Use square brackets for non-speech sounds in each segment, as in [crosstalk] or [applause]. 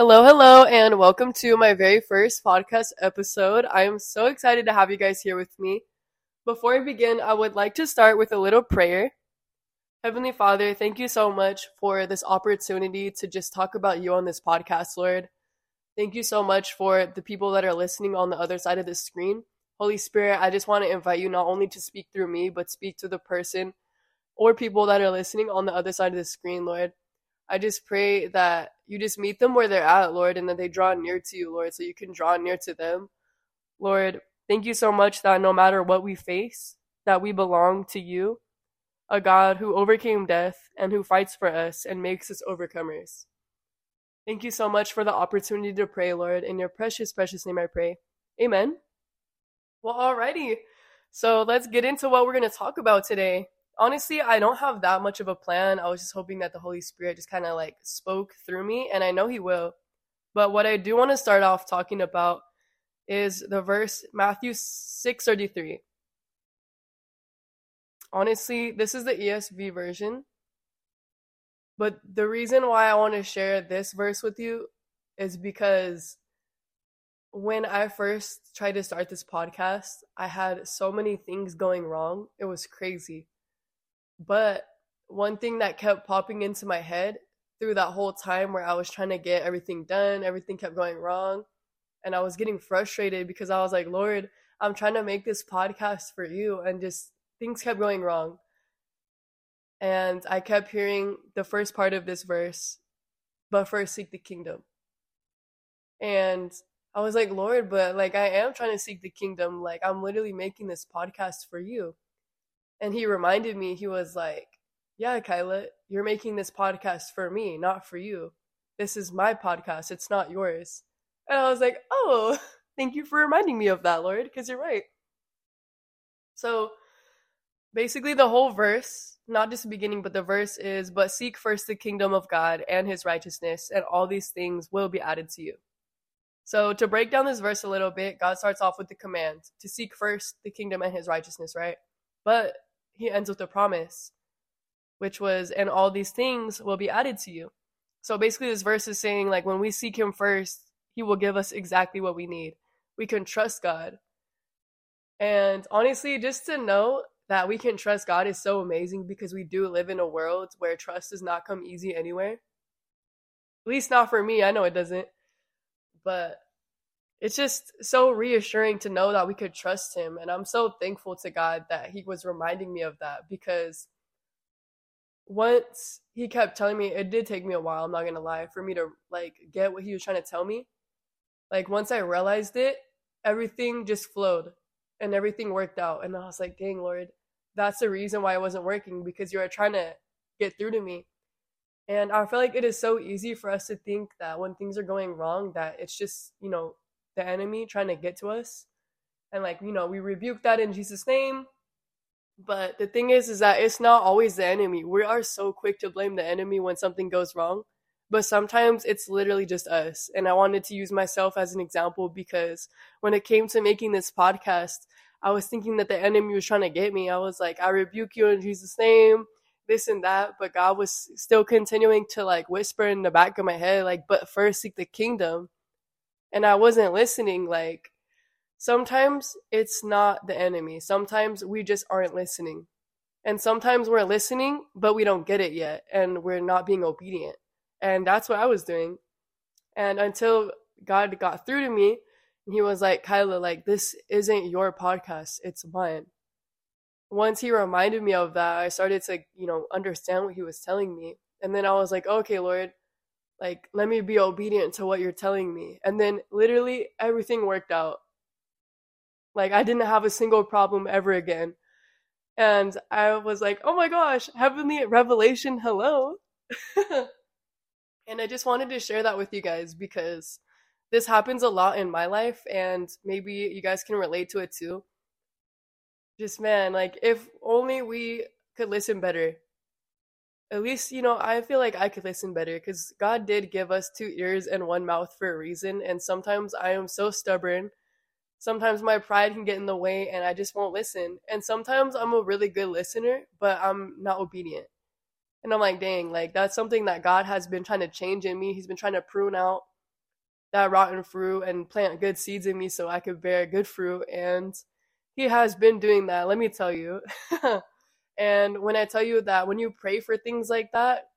Hello, hello, and welcome to my very first podcast episode. I am so excited to have you guys here with me. Before I begin, I would like to start with a little prayer. Heavenly Father, thank you so much for this opportunity to just talk about you on this podcast, Lord. Thank you so much for the people that are listening on the other side of the screen. Holy Spirit, I just want to invite you not only to speak through me, but speak to the person or people that are listening on the other side of the screen, Lord. I just pray that you just meet them where they're at, Lord, and that they draw near to you, Lord, so you can draw near to them. Lord, thank you so much that no matter what we face, that we belong to you, a God who overcame death and who fights for us and makes us overcomers. Thank you so much for the opportunity to pray, Lord. In your precious, precious name I pray. Amen. Well, alrighty. So let's get into what we're going to talk about today. Honestly, I don't have that much of a plan. I was just hoping that the Holy Spirit just kind of like spoke through me, and I know He will. But what I do want to start off talking about is the verse Matthew 6:33. Honestly, this is the ESV version. But the reason why I want to share this verse with you is because when I first tried to start this podcast, I had so many things going wrong. It was crazy. But one thing that kept popping into my head through that whole time where I was trying to get everything done, everything kept going wrong. And I was getting frustrated because I was like, Lord, I'm trying to make this podcast for you. And just things kept going wrong. And I kept hearing the first part of this verse, but first seek the kingdom. And I was like, Lord, but like I am trying to seek the kingdom. Like I'm literally making this podcast for you. And he reminded me, he was like, Yeah, Kyla, you're making this podcast for me, not for you. This is my podcast, it's not yours. And I was like, Oh, [laughs] thank you for reminding me of that, Lord, because you're right. So basically, the whole verse, not just the beginning, but the verse is, But seek first the kingdom of God and his righteousness, and all these things will be added to you. So, to break down this verse a little bit, God starts off with the command to seek first the kingdom and his righteousness, right? But he ends with a promise, which was, and all these things will be added to you. So, basically, this verse is saying, like, when we seek him first, he will give us exactly what we need. We can trust God. And honestly, just to know that we can trust God is so amazing because we do live in a world where trust does not come easy anywhere. At least not for me. I know it doesn't but it's just so reassuring to know that we could trust him and i'm so thankful to god that he was reminding me of that because once he kept telling me it did take me a while i'm not gonna lie for me to like get what he was trying to tell me. Like once i realized it everything just flowed and everything worked out and i was like dang lord that's the reason why it wasn't working because you were trying to get through to me. And I feel like it is so easy for us to think that when things are going wrong, that it's just, you know, the enemy trying to get to us. And like, you know, we rebuke that in Jesus' name. But the thing is, is that it's not always the enemy. We are so quick to blame the enemy when something goes wrong. But sometimes it's literally just us. And I wanted to use myself as an example because when it came to making this podcast, I was thinking that the enemy was trying to get me. I was like, I rebuke you in Jesus' name this and that, but God was still continuing to like whisper in the back of my head, like, but first seek the kingdom. And I wasn't listening. Like, sometimes it's not the enemy, sometimes we just aren't listening. And sometimes we're listening, but we don't get it yet, and we're not being obedient. And that's what I was doing. And until God got through to me, he was like, Kyla, like, this isn't your podcast, it's mine once he reminded me of that, I started to, you know, understand what he was telling me. And then I was like, okay, Lord, like, let me be obedient to what you're telling me. And then literally everything worked out. Like, I didn't have a single problem ever again. And I was like, oh my gosh, heavenly revelation, hello. [laughs] and I just wanted to share that with you guys because this happens a lot in my life, and maybe you guys can relate to it too just man, like if only we could listen better. At least, you know, I feel like I could listen better because God did give us two ears and one mouth for a reason. And sometimes I am so stubborn. Sometimes my pride can get in the way and I just won't listen. And sometimes I'm a really good listener, but I'm not obedient. And I'm like, dang, like that's something that God has been trying to change in me. He's been trying to prune out that rotten fruit and plant good seeds in me so I could bear good fruit. And he has been doing that, let me tell you. [laughs] and when I tell you that when you pray for things like that,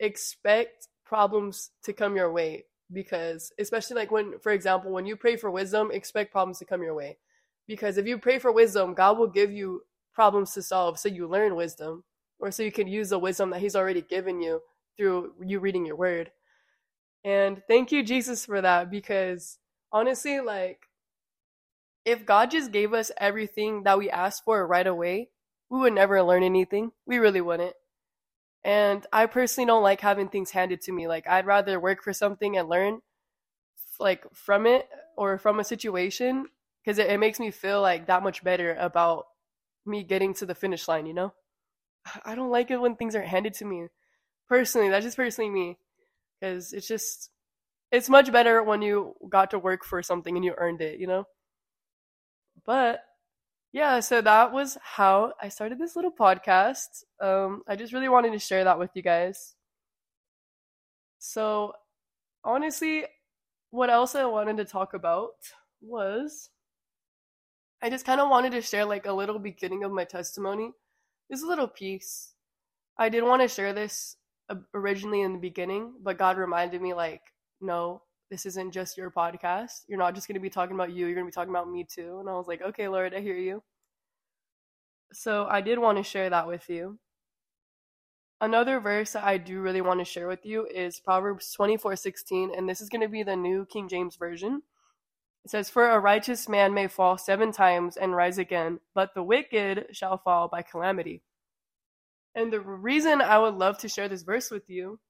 expect problems to come your way because especially like when for example when you pray for wisdom expect problems to come your way. Because if you pray for wisdom god will give you problems to solve so you learn wisdom or so you can use the wisdom that he's already given you through you reading your word. And thank you jesus for that because honestly like if god just gave us everything that we asked for right away we would never learn anything we really wouldn't and I personally don't like having things handed to me. Like I'd rather work for something and learn like from it or from a situation because it, it makes me feel like that much better about me getting to the finish line, you know? I don't like it when things are handed to me. Personally, that's just personally me. Because it's just, it's much better when you got to work for something and you earned it, you know? But yeah, so that was how I started this little podcast. Um, I just really wanted to share that with you guys. So, honestly, what else I wanted to talk about was I just kind of wanted to share like a little beginning of my testimony. This little piece. I did want to share this originally in the beginning, but God reminded me like, no, this isn't just your podcast. You're not just going to be talking about you, you're going to be talking about me too. And I was like, okay, Lord, I hear you. So I did want to share that with you. Another verse that I do really want to share with you is Proverbs 24:16 and this is going to be the new King James version. It says for a righteous man may fall 7 times and rise again, but the wicked shall fall by calamity. And the reason I would love to share this verse with you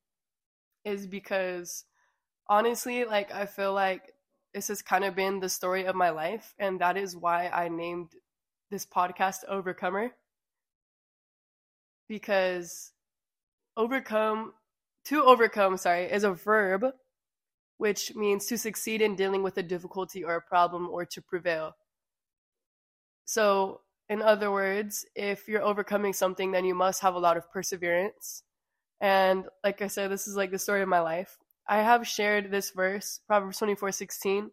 is because honestly, like I feel like this has kind of been the story of my life, and that is why I named this podcast Overcomer. Because overcome, to overcome, sorry, is a verb which means to succeed in dealing with a difficulty or a problem or to prevail. So, in other words, if you're overcoming something, then you must have a lot of perseverance. And like I said, this is like the story of my life. I have shared this verse, Proverbs 24 16,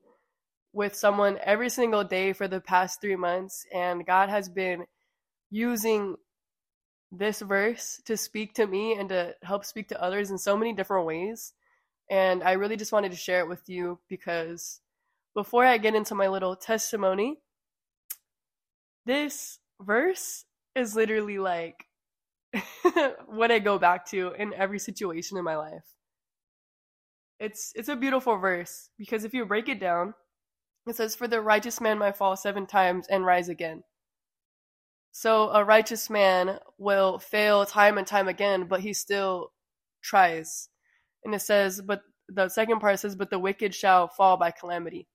with someone every single day for the past three months, and God has been using this verse to speak to me and to help speak to others in so many different ways. And I really just wanted to share it with you because before I get into my little testimony, this verse is literally like [laughs] what I go back to in every situation in my life it's it's a beautiful verse because if you break it down, it says, "For the righteous man might fall seven times and rise again." So a righteous man will fail time and time again, but he still tries. And it says, but the second part says, "But the wicked shall fall by calamity."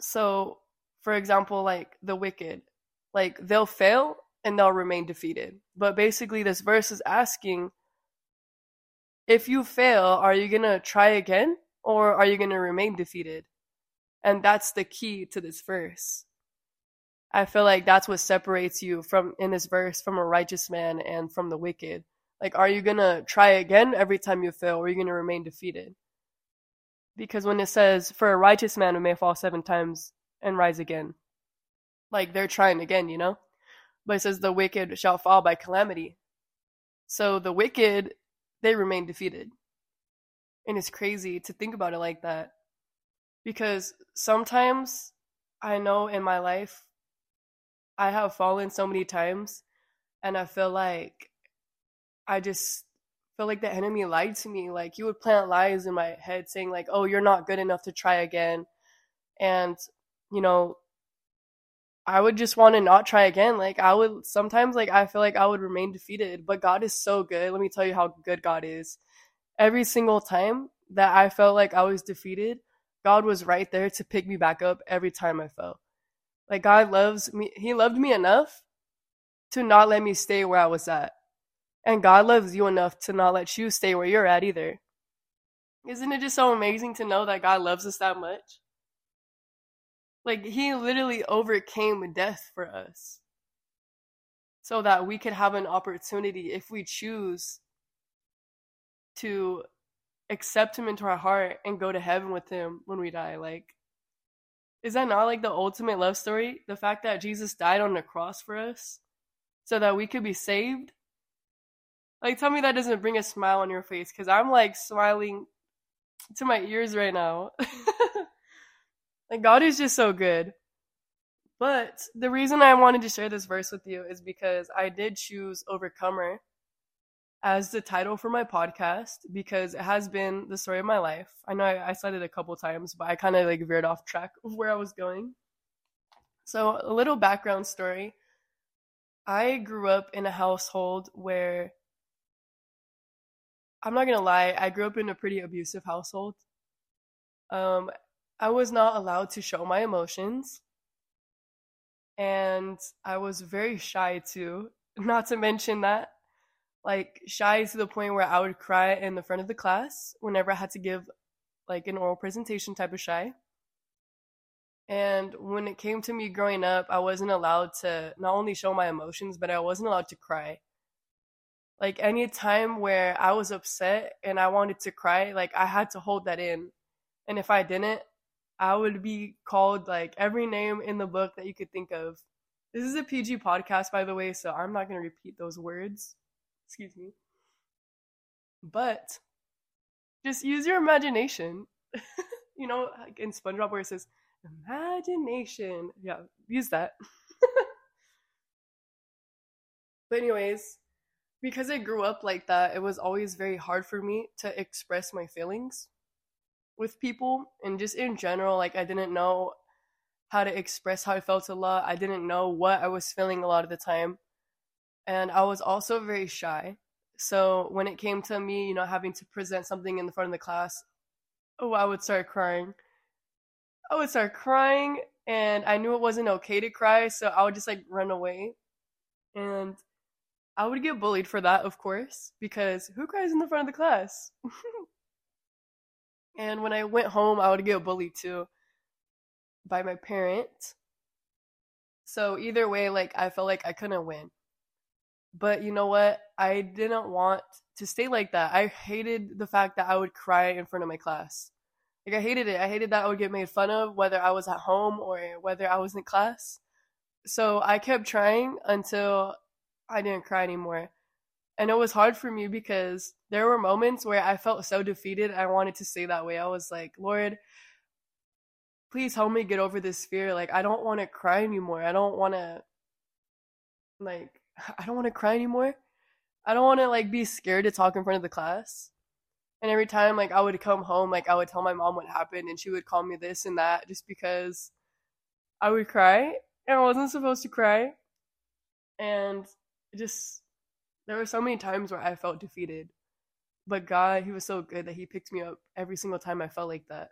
So, for example, like the wicked, like they'll fail and they'll remain defeated. But basically, this verse is asking if you fail, are you going to try again or are you going to remain defeated? And that's the key to this verse. I feel like that's what separates you from in this verse from a righteous man and from the wicked. Like, are you going to try again every time you fail or are you going to remain defeated? Because when it says, for a righteous man who may fall seven times and rise again, like they're trying again, you know? But it says, the wicked shall fall by calamity. So the wicked they remain defeated. And it's crazy to think about it like that. Because sometimes I know in my life I have fallen so many times and I feel like I just feel like the enemy lied to me. Like you would plant lies in my head saying like, "Oh, you're not good enough to try again." And you know, I would just want to not try again. Like I would sometimes like I feel like I would remain defeated, but God is so good. Let me tell you how good God is. Every single time that I felt like I was defeated, God was right there to pick me back up every time I fell. Like God loves me. He loved me enough to not let me stay where I was at. And God loves you enough to not let you stay where you're at either. Isn't it just so amazing to know that God loves us that much? Like he literally overcame death for us. So that we could have an opportunity if we choose to accept him into our heart and go to heaven with him when we die. Like, is that not like the ultimate love story? The fact that Jesus died on the cross for us so that we could be saved? Like, tell me that doesn't bring a smile on your face because I'm like smiling to my ears right now. [laughs] like, God is just so good. But the reason I wanted to share this verse with you is because I did choose Overcomer as the title for my podcast because it has been the story of my life. I know I, I said it a couple times, but I kind of like veered off track [laughs] of where I was going. So, a little background story. I grew up in a household where I'm not gonna lie, I grew up in a pretty abusive household. Um, I was not allowed to show my emotions, and I was very shy too. [laughs] Not to mention that like shy to the point where I would cry in the front of the class whenever I had to give like an oral presentation type of shy. And when it came to me growing up, I wasn't allowed to not only show my emotions, but I wasn't allowed to cry. Like any time where I was upset and I wanted to cry, like I had to hold that in. And if I didn't, I would be called like every name in the book that you could think of. This is a PG podcast, by the way, so I'm not going to repeat those words. Excuse me. But just use your imagination. [laughs] you know, like in SpongeBob where it says imagination. Yeah, use that. [laughs] but anyways, because I grew up like that, it was always very hard for me to express my feelings with people and just in general like I didn't know how to express how I felt a lot. I didn't know what I was feeling a lot of the time and I was also very shy. So when it came to me, you know, having to present something in the front of the class, oh, I would start crying. I would start crying, and I knew it wasn't okay to cry, so I would just like run away. And I would get bullied for that, of course, because who cries in the front of the class? [laughs] and when I went home, I would get bullied too by my parents. So either way, like I felt like I couldn't win. But you know what? I didn't want to stay like that. I hated the fact that I would cry in front of my class. Like I hated it. I hated that I would get made fun of whether I was at home or whether I was in class. So I kept trying until I didn't cry anymore. And it was hard for me because there were moments where I felt so defeated. I wanted to stay that way. I was like, Lord, please help me get over this fear. Like, I don't want to cry anymore. I don't want to, like, [laughs] I don't want to cry anymore. I don't want to like be scared to talk in front of the class. And every time like I would come home, like I would tell my mom what happened and she would call me this and that just because I would cry and I wasn't supposed to cry. And just there were so many times where I felt defeated. But God, he was so good that he picked me up every single time I felt like that.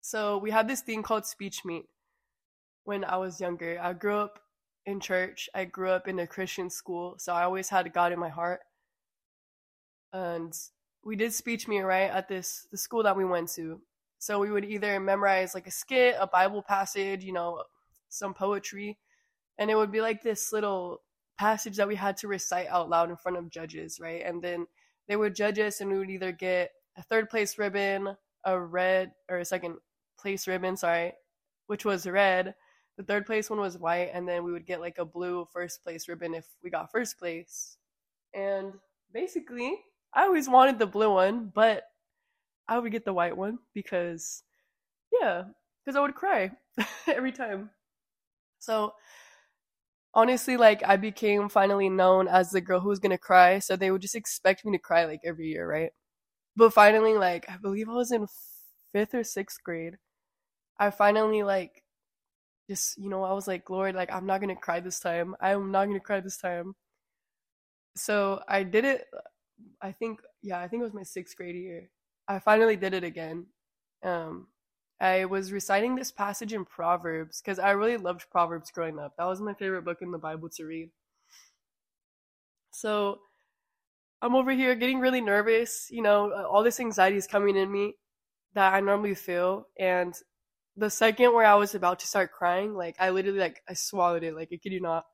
So we had this thing called speech meet when I was younger. I grew up in church. I grew up in a Christian school, so I always had God in my heart. And we did speech meet right at this the school that we went to. So we would either memorize like a skit, a Bible passage, you know, some poetry, and it would be like this little passage that we had to recite out loud in front of judges, right? And then they would judge us, and we would either get a third place ribbon, a red or a second place ribbon, sorry, which was red, the third place one was white, and then we would get like a blue first place ribbon if we got first place. And basically, I always wanted the blue one, but I would get the white one because, yeah, because I would cry [laughs] every time. So, honestly, like, I became finally known as the girl who was gonna cry, so they would just expect me to cry like every year, right? But finally, like, I believe I was in fifth or sixth grade. I finally, like, just you know i was like lord like i'm not gonna cry this time i'm not gonna cry this time so i did it i think yeah i think it was my sixth grade year i finally did it again um i was reciting this passage in proverbs because i really loved proverbs growing up that was my favorite book in the bible to read so i'm over here getting really nervous you know uh, all this anxiety is coming in me that i normally feel and the second where I was about to start crying, like I literally like I swallowed it, like I kid you not.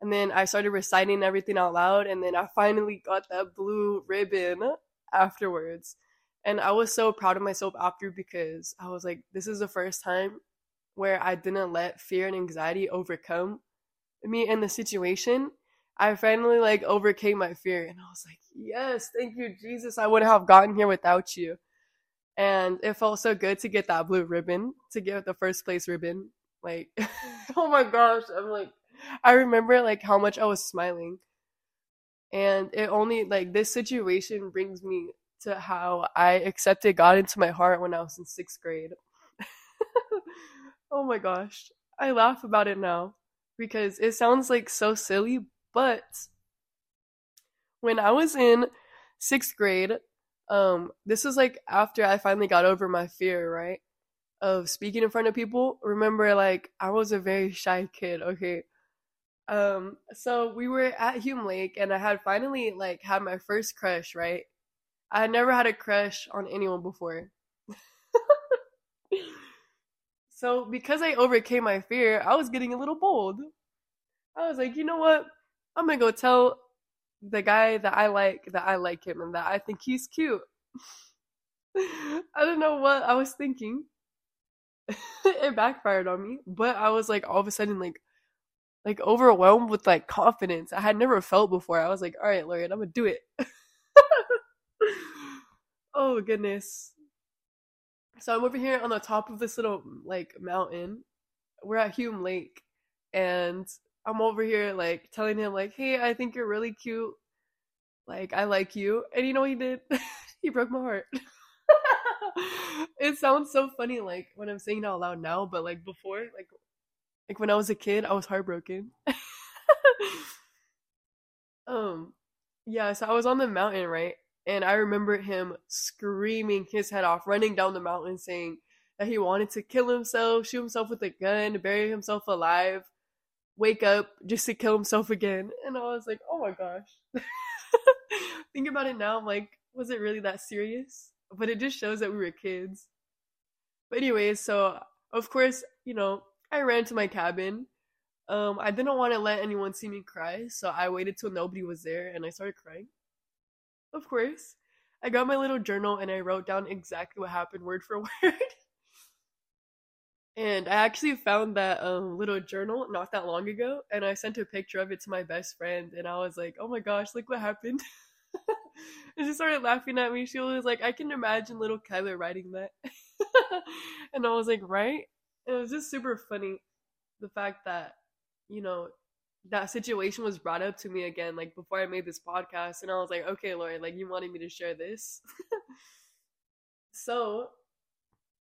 And then I started reciting everything out loud, and then I finally got that blue ribbon afterwards. And I was so proud of myself after because I was like, this is the first time where I didn't let fear and anxiety overcome me in the situation. I finally like overcame my fear and I was like, yes, thank you, Jesus. I wouldn't have gotten here without you. And it felt so good to get that blue ribbon, to get the first place ribbon. Like, [laughs] oh my gosh, I'm like, I remember like how much I was smiling. And it only like this situation brings me to how I accepted God into my heart when I was in sixth grade. [laughs] oh my gosh. I laugh about it now because it sounds like so silly, but when I was in sixth grade, um, this was like after I finally got over my fear, right? Of speaking in front of people. Remember, like, I was a very shy kid, okay? Um, so we were at Hume Lake and I had finally like had my first crush, right? I had never had a crush on anyone before. [laughs] so because I overcame my fear, I was getting a little bold. I was like, you know what? I'm gonna go tell the guy that I like that I like him and that I think he's cute. [laughs] I don't know what I was thinking. [laughs] it backfired on me, but I was like all of a sudden like like overwhelmed with like confidence I had never felt before. I was like, all right, Lord, I'm gonna do it. Oh goodness. So I'm over here on the top of this little like mountain. We're at Hume Lake and I'm over here like telling him like, "Hey, I think you're really cute. Like, I like you." And you know what he did? [laughs] he broke my heart. [laughs] it sounds so funny like when I'm saying it out loud now, but like before, like like when I was a kid, I was heartbroken. [laughs] um, yeah, so I was on the mountain, right? And I remember him screaming his head off, running down the mountain, saying that he wanted to kill himself, shoot himself with a gun, bury himself alive, wake up just to kill himself again. And I was like, oh my gosh. [laughs] Think about it now, I'm like, was it really that serious? But it just shows that we were kids. But anyways, so of course, you know, I ran to my cabin. Um, I didn't want to let anyone see me cry, so I waited till nobody was there and I started crying. Of course. I got my little journal and I wrote down exactly what happened word for [laughs] word. and I actually found that um, little journal not that long ago and I sent a picture of it to my best friend and I was like, oh my gosh, look what happened. [laughs] and she started laughing at me. She was like, I can imagine little Kyler writing that. [laughs] and I was like, right? it was just super funny the fact that you know that situation was brought up to me again like before i made this podcast and i was like okay Lord, like you wanted me to share this [laughs] so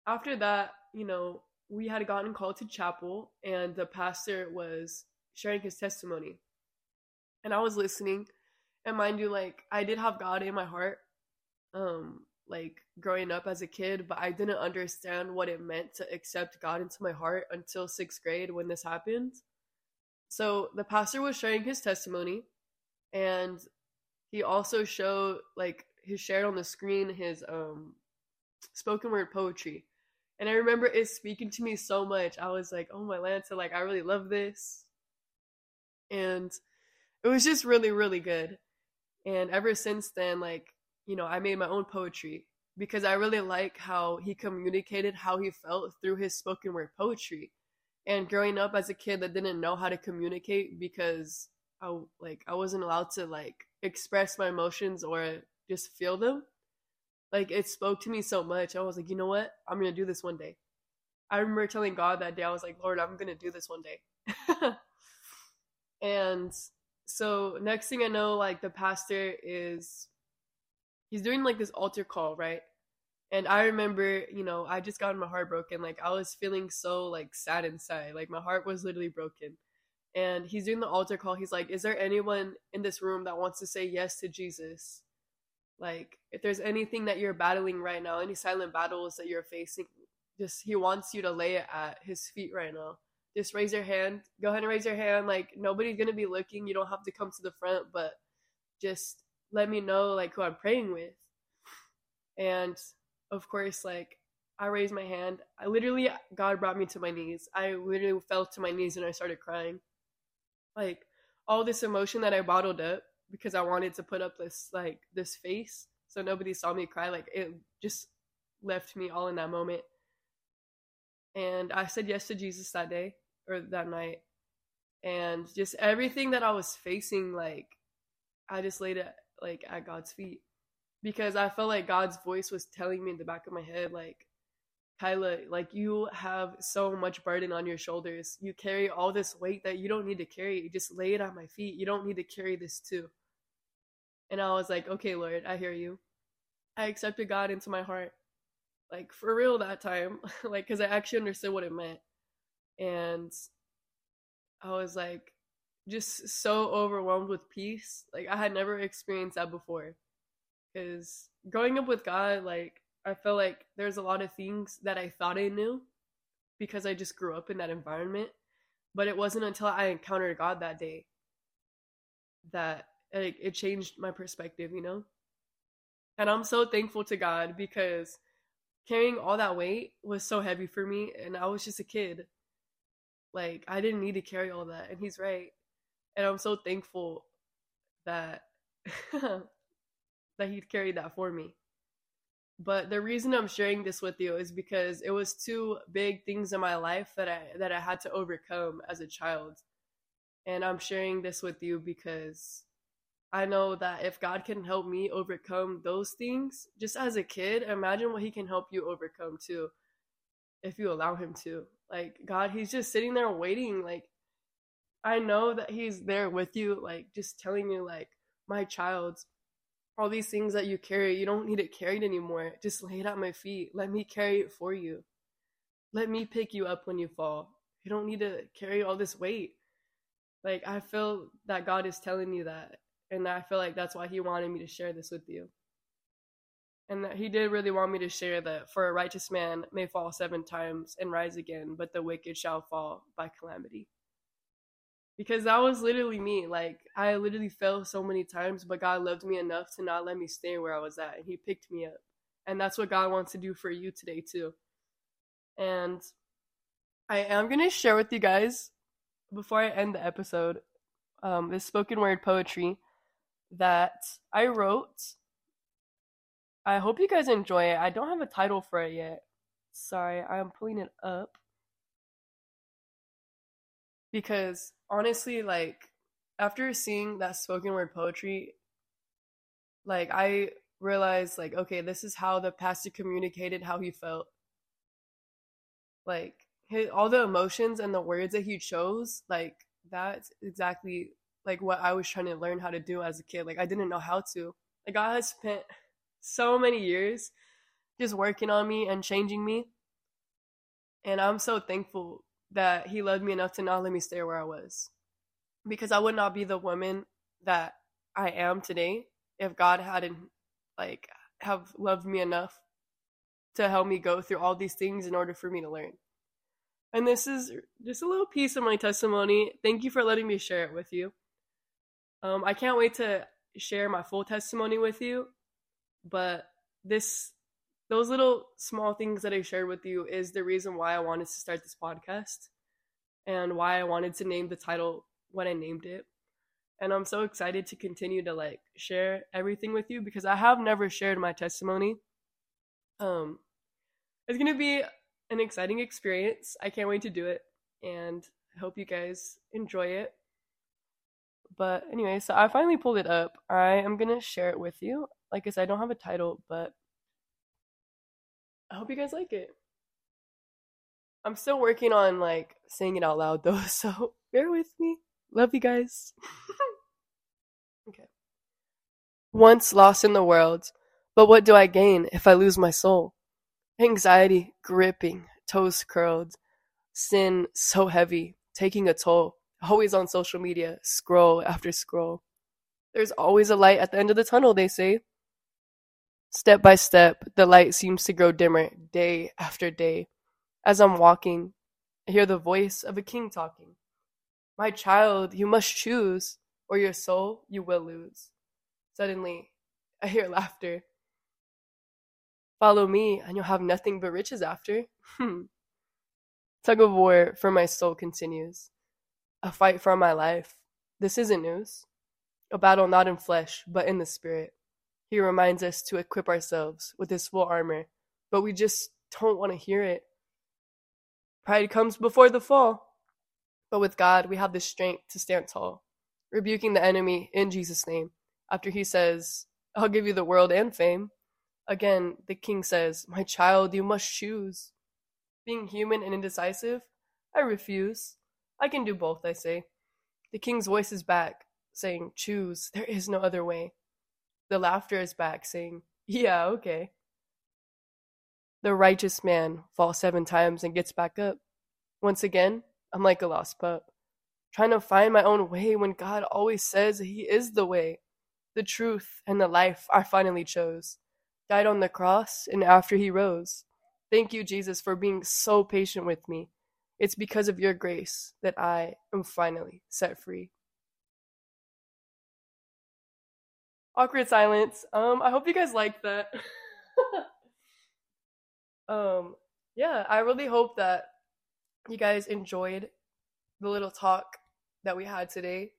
after that you know we had gotten called to chapel and the pastor was sharing his testimony and i was listening and mind you like i did have god in my heart um like growing up as a kid, but I didn't understand what it meant to accept God into my heart until sixth grade when this happened. So the pastor was sharing his testimony, and he also showed like he shared on the screen his um spoken word poetry. And I remember it speaking to me so much. I was like, oh my Lanta, like I really love this. And it was just really, really good. And ever since then, like you know, I made my own poetry because I really like how he communicated how he felt through his spoken word poetry. And growing up as a kid that didn't know how to communicate because I like I wasn't allowed to like express my emotions or just feel them. Like it spoke to me so much. I was like, you know what? I'm gonna do this one day. I remember telling God that day, I was like, Lord, I'm gonna do this one day. [laughs] and so next thing I know, like the pastor is he's doing like this altar call, right? And I remember, you know, I just got my heart broken. Like I was feeling so like sad inside. Like my heart was literally broken. And he's doing the altar call. He's like, "Is there anyone in this room that wants to say yes to Jesus?" Like, if there's anything that you're battling right now, any silent battles that you're facing, just he wants you to lay it at his feet right now. Just raise your hand. Go ahead and raise your hand. Like nobody's gonna be looking. You don't have to come to the front, but just let me know like who I'm praying with. And of course, like I raised my hand. I literally God brought me to my knees. I literally fell to my knees and I started crying. Like all this emotion that I bottled up because I wanted to put up this like this face so nobody saw me cry. Like it just left me all in that moment. And I said yes to Jesus that day or that night. And just everything that I was facing, like I just laid it like at God's feet. Because I felt like God's voice was telling me in the back of my head, like, Kyla, like you have so much burden on your shoulders. You carry all this weight that you don't need to carry. Just lay it at my feet. You don't need to carry this too. And I was like, okay, Lord, I hear you. I accepted God into my heart. Like for real that time. [laughs] like, because I actually understood what it meant. And I was like, just so overwhelmed with peace. Like, I had never experienced that before. Because growing up with God, like, I felt like there's a lot of things that I thought I knew because I just grew up in that environment. But it wasn't until I encountered God that day that like it changed my perspective, you know? And I'm so thankful to God because carrying all that weight was so heavy for me and I was just a kid. Like I didn't need to carry all that and he's right. And I'm so thankful that [laughs] that he carried that for me. But the reason I'm sharing this with you is because it was two big things in my life that I that I had to overcome as a child. And I'm sharing this with you because I know that if God can help me overcome those things just as a kid, imagine what he can help you overcome too if you allow him to. Like God, he's just sitting there waiting like I know that he's there with you like just telling you like my child all these things that you carry, you don't need it carried anymore. Just lay it at my feet. Let me carry it for you. Let me pick you up when you fall. You don't need to carry all this weight. Like, I feel that God is telling you that. And I feel like that's why He wanted me to share this with you. And that He did really want me to share that for a righteous man may fall seven times and rise again, but the wicked shall fall by calamity because that was literally me. Like I literally fell so many times, but God loved me enough to not let me stay where I was at, and He picked me up. And that's what God wants to do for you today too. And I am gonna share with you guys before I end the episode um, this spoken word poetry that I wrote. I hope you guys enjoy it. I don't have a title for it yet. Sorry, I'm pulling it up because honestly, like after seeing that spoken word poetry, like I realized like okay, this is how the pastor communicated how he felt. Like his, all the emotions and the words that he chose, like that's exactly like what I was trying to learn how to do as a kid. Like I didn't know how to. Like God has spent so many years just working on me and changing me. And I'm so thankful that he loved me enough to not let me stay where I was. Because I would not be the woman that I am today if God hadn't like have loved me enough to help me go through all these things in order for me to learn. And this is just a little piece of my testimony. Thank you for letting me share it with you. Um, I can't wait to share my full testimony with you, but this those little small things that I shared with you is the reason why I wanted to start this podcast and why I wanted to name the title what I named it. And I'm so excited to continue to like share everything with you because I have never shared my testimony. Um it's going to be an exciting experience. I can't wait to do it and I hope you guys enjoy it. But anyway, so I finally pulled it up. I am going to share it with you. Like I said, I don't have a title, but I hope you guys like it. I'm still working on like saying it out loud [laughs] though, so bear with me. Love you guys. [laughs] okay. Once lost in the world, but what do I gain if I lose my soul? Anxiety gripping, toes curled, sin so heavy, taking a toll. Always on social media, scroll after scroll. There's always a light at the end of the tunnel, they say. Step by step, the light seems to grow dimmer, day after day. As I'm walking, I hear the voice of a king talking. My child, you must choose, or your soul you will lose. Suddenly, I hear laughter. Follow me, and you'll have nothing but riches after. Hmm. Tug of war for my soul continues. A fight for my life. This isn't news. A battle not in flesh, but in the spirit. He reminds us to equip ourselves with His full armor, but we just don't want to hear it. Pride comes before the fall, but with God, we have the strength to stand tall, rebuking the enemy in Jesus' name. After He says, I'll give you the world and fame. Again, the king says, My child, you must choose. Being human and indecisive, I refuse. I can do both, I say. The king's voice is back, saying, Choose, there is no other way. The laughter is back, saying, Yeah, okay. The righteous man falls seven times and gets back up. Once again, I'm like a lost pup, trying to find my own way when God always says He is the way, the truth, and the life I finally chose. Died on the cross, and after He rose. Thank you, Jesus, for being so patient with me. It's because of your grace that I am finally set free. Awkward silence. Um, I hope you guys liked that. [laughs] um, yeah, I really hope that you guys enjoyed the little talk that we had today.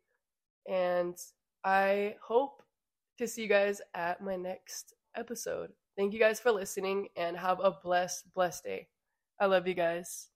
And I hope to see you guys at my next episode. Thank you guys for listening and have a blessed, blessed day. I love you guys.